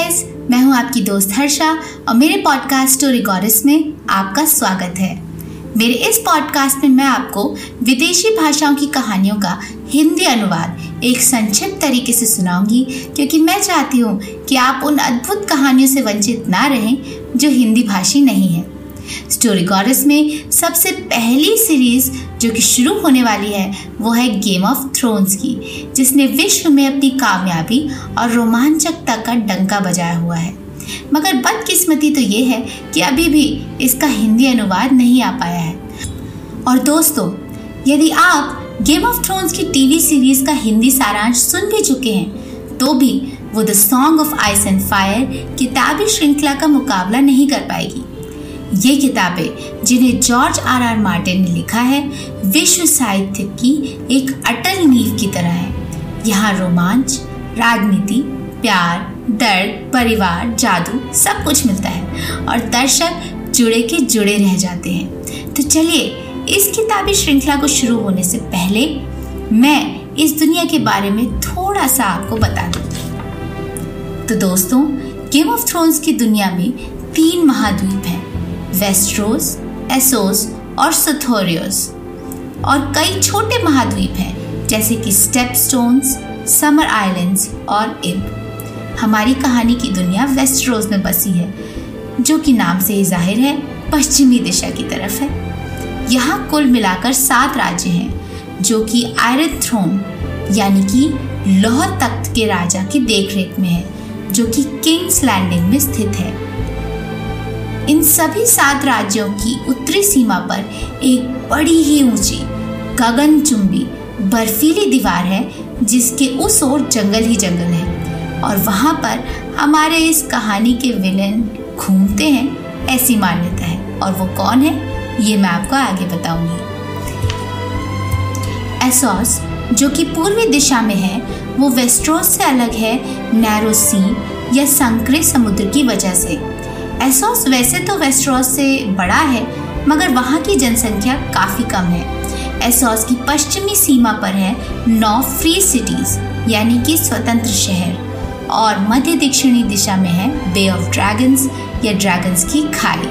Guys मैं हूँ आपकी दोस्त हर्षा और मेरे पॉडकास्ट स्टोरी गॉरिस में आपका स्वागत है। मेरे इस पॉडकास्ट में मैं आपको विदेशी भाषाओं की कहानियों का हिंदी अनुवाद एक संक्षिप्त तरीके से सुनाऊँगी, क्योंकि मैं चाहती हूँ कि आप उन अद्भुत कहानियों से वंचित ना रहें जो हिंदी भाषी नहीं है। स्टोरी गॉरिस में सबसे पहली सीरीज़ जो कि शुरू होने वाली है, वो है गेम ऑफ़ थ्रोन्स की, जिसने विश्व में अपनी कामयाबी और रोमांचकता का डंका बजाया हुआ है। मगर बदकिस्मती तो ये है कि अभी भी इसका हिंदी अनुवाद नहीं आ पाया है। और दोस्तों, यदि आप गेम ऑफ़ थ्रोन्स की टीवी सीरीज़ का हिंदी सारांश सुन भी चुके हैं तो भी वो the Song of Ice and Fire किताबी श्रृंखला का मुकाबला नहीं कर पाएगी। ये किताबें, जिन्हें जॉर्ज आर आर मार्टिन ने लिखा है, विश्व साहित्य की एक अटल नींव की तरह है। यहाँ रोमांच, राजनीति, प्यार, दर्द, परिवार, जादू सब कुछ मिलता है और दर्शक जुड़े के जुड़े रह जाते हैं। तो चलिए, इस किताबी श्रृंखला को शुरू होने से पहले मैं इस दुनिया के बारे में थोड़ा सा आपको बता दूँ। तो दोस्तों गेम ऑफ़ थ्रोन्स की दुनिया में तीन महाद्वीप हैं। वेस्ट्रोस एसोस और सुथोरियोस और कई छोटे महाद्वीप हैं, जैसे कि स्टेप स्टोन्स समर आइलैंड्स और इब हमारी कहानी की दुनिया वेस्ट रोज में बसी है, जो कि नाम से ही ज़ाहिर है, पश्चिमी दिशा की तरफ़ है। यहाँ कुल मिलाकर सात राज्य हैं, जो कि आयरन थ्रोन यानी कि लोह तख्त के राजा की देखरेख में है, जो कि किंग्स लैंडिंग में स्थित है। इन सभी सात राज्यों की उत्तरी सीमा पर एक बड़ी ही ऊँची गगनचुंबी बर्फीली दीवार है, जिसके उस ओर जंगल ही जंगल है। और वहाँ पर हमारे इस कहानी के विलेन घूमते हैं, ऐसी मान्यता है। और वो कौन है, ये मैं आपको आगे बताऊँगी। एसोस, जो कि पूर्वी दिशा में है, वो वेस्ट्रोस से अलग है, नैरो सी या संकरे समुद्र की वजह से। एसोस वैसे तो वेस्ट्रोस से बड़ा है, मगर वहाँ की जनसंख्या काफ़ी कम है। एसोस की पश्चिमी सीमा पर है नौ फ्री सिटीज़ यानी कि स्वतंत्र शहर, और मध्य दक्षिणी दिशा में है बे ऑफ़ ड्रैगन्स या ड्रैगन्स की खाई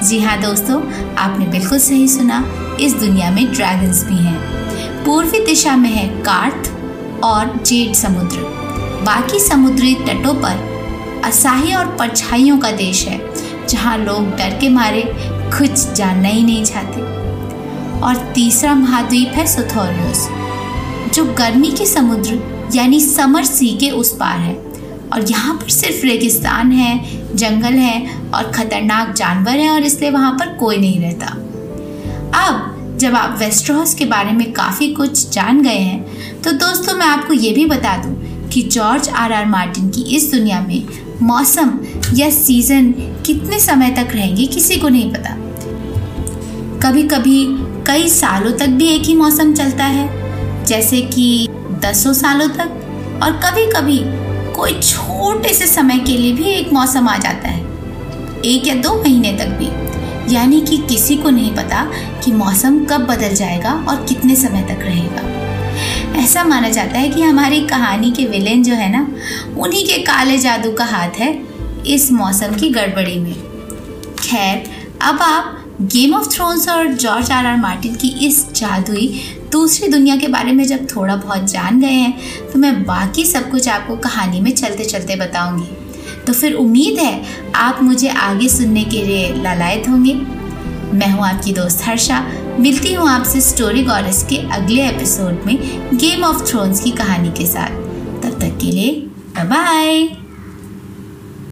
जी हाँ दोस्तों, आपने बिल्कुल सही सुना, इस दुनिया में ड्रैगन्स भी हैं। पूर्वी दिशा में है कार्थ और जेड समुद्र। बाकी समुद्री तटों पर असाही और परछाइयों का देश है, जहाँ लोग डर के मारे कुछ जानना ही नहीं चाहते। और तीसरा महाद्वीप है सुथोरियोस जो गर्मी के समुद्र, यानी समर सी के उस पार है। और यहाँ पर सिर्फ़ रेगिस्तान है, जंगल है और ख़तरनाक जानवर हैं और इसलिए वहाँ पर कोई नहीं रहता। अब, जब आप वेस्ट्रोस के बारे में काफ़ी कुछ जान गए हैं तो दोस्तों मैं आपको ये भी बता दूँ कि जॉर्ज आर आर मार्टिन की इस दुनिया में मौसम या सीज़न कितने समय तक रहेंगे, किसी को नहीं पता। कभी कभी कई सालों तक भी एक ही मौसम चलता है, जैसे कि दसों सालों तक, और कभी कभी कोई छोटे से समय के लिए भी एक मौसम आ जाता है। एक या दो महीने तक भी। यानी कि किसी को नहीं पता कि मौसम कब बदल जाएगा और कितने समय तक रहेगा। ऐसा माना जाता है कि हमारी कहानी के विलेन जो है ना, उन्हीं के काले जादू का हाथ है इस मौसम की गड़बड़ी में। खैर, अब आप गेम ऑफ़ थ्रोन्स और जॉर्ज आर आर मार्टिन की इस जादुई दूसरी दुनिया के बारे में जब थोड़ा बहुत जान गए हैं तो मैं बाकी सब कुछ आपको कहानी में चलते चलते बताऊँगी। तो फिर उम्मीद है आप मुझे आगे सुनने के लिए लालायत होंगे। मैं हूँ आपकी दोस्त हर्षा मिलती हूँ आपसे स्टोरी गॉडेस के अगले एपिसोड में गेम ऑफ़ थ्रोन्स की कहानी के साथ। तब तक के लिए बाय